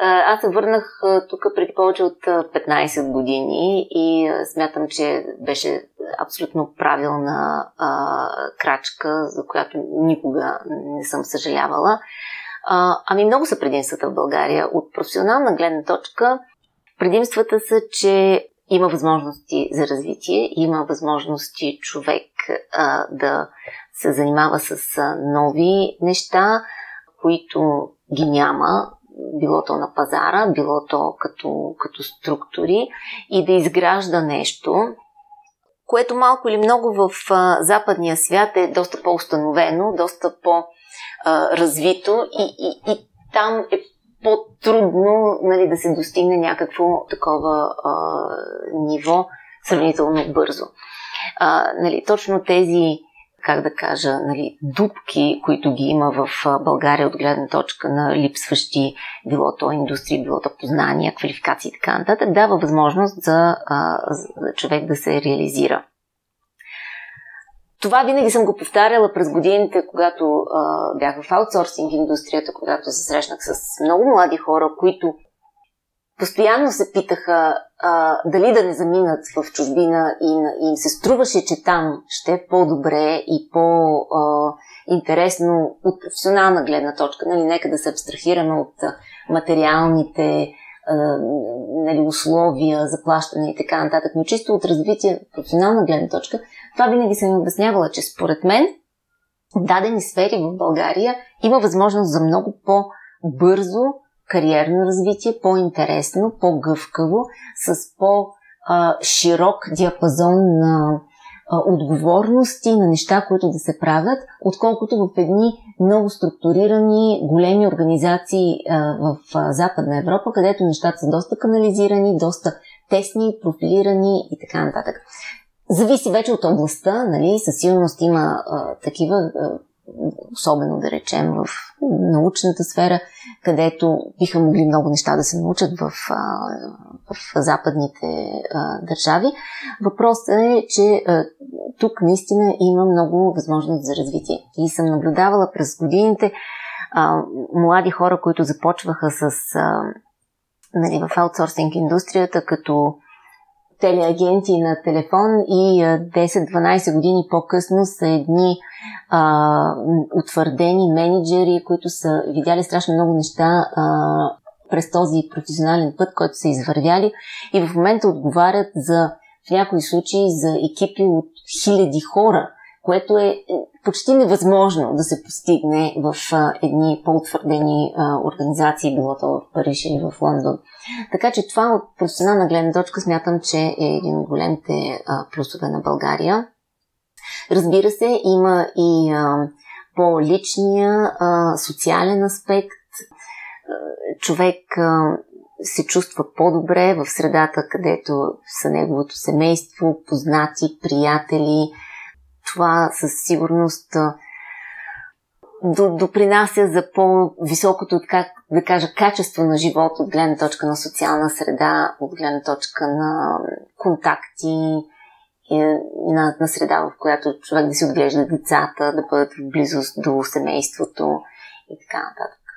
Аз се върнах тук преди повече от 15 години и смятам, че беше абсолютно правилна а, крачка, за която никога не съм съжалявала. А, ами много са предимствата в България. От професионална гледна точка предимствата са, че има възможности за развитие, има възможности човек а, да се занимава с а, нови неща, които ги няма, било то на пазара, било то като, като структури и да изгражда нещо, което малко или много в а, западния свят е доста по-установено, доста по-развито и, и, и там е по-трудно нали, да се достигне някакво такова а, ниво сравнително бързо. А, нали, точно тези как да кажа, нали, дупки, които ги има в България от гледна точка на липсващи било то индустрии, било то познания, квалификации и така нататък, дава възможност за, за човек да се реализира. Това винаги съм го повтаряла през годините, когато а, бях в аутсорсинг индустрията, когато се срещнах с много млади хора, които постоянно се питаха а, дали да не заминат в чужбина и, и им се струваше, че там ще е по-добре и по-интересно от професионална гледна точка. Нали, нека да се абстрахираме от материалните а, нали, условия, заплащане и така нататък, но чисто от развитие, професионална гледна точка, това винаги съм обяснявала, че според мен дадени сфери в България има възможност за много по-бързо кариерно развитие, по-интересно, по-гъвкаво, с по-широк диапазон на отговорности, на неща, които да се правят, отколкото в едни много структурирани, големи организации в Западна Европа, където нещата са доста канализирани, доста тесни, профилирани и така нататък. Зависи вече от областта, нали? Със сигурност има а, такива а, особено да речем в научната сфера, където биха могли много неща да се научат в, в западните държави. Въпросът е, че тук наистина има много възможност за развитие. И съм наблюдавала през годините млади хора, които започваха с нали, в аутсорсинг индустрията, като телеагенти на телефон и 10-12 години по-късно са едни а, утвърдени менеджери, които са видяли страшно много неща а, през този професионален път, който са извървяли и в момента отговарят за в някои случаи за екипи от хиляди хора, което е почти невъзможно да се постигне в едни по-утвърдени организации, било то в Париж или в Лондон. Така че това от професионална гледна точка смятам, че е един от големите плюсове на България. Разбира се, има и по-личния социален аспект. Човек се чувства по-добре в средата, където са неговото семейство, познати, приятели. Това със сигурност допринася за по-високото, как да кажа, качество на живота от гледна точка на социална среда, от гледна точка на контакти, на, на среда, в която човек да си отглежда децата, да бъдат в близост до семейството и така нататък.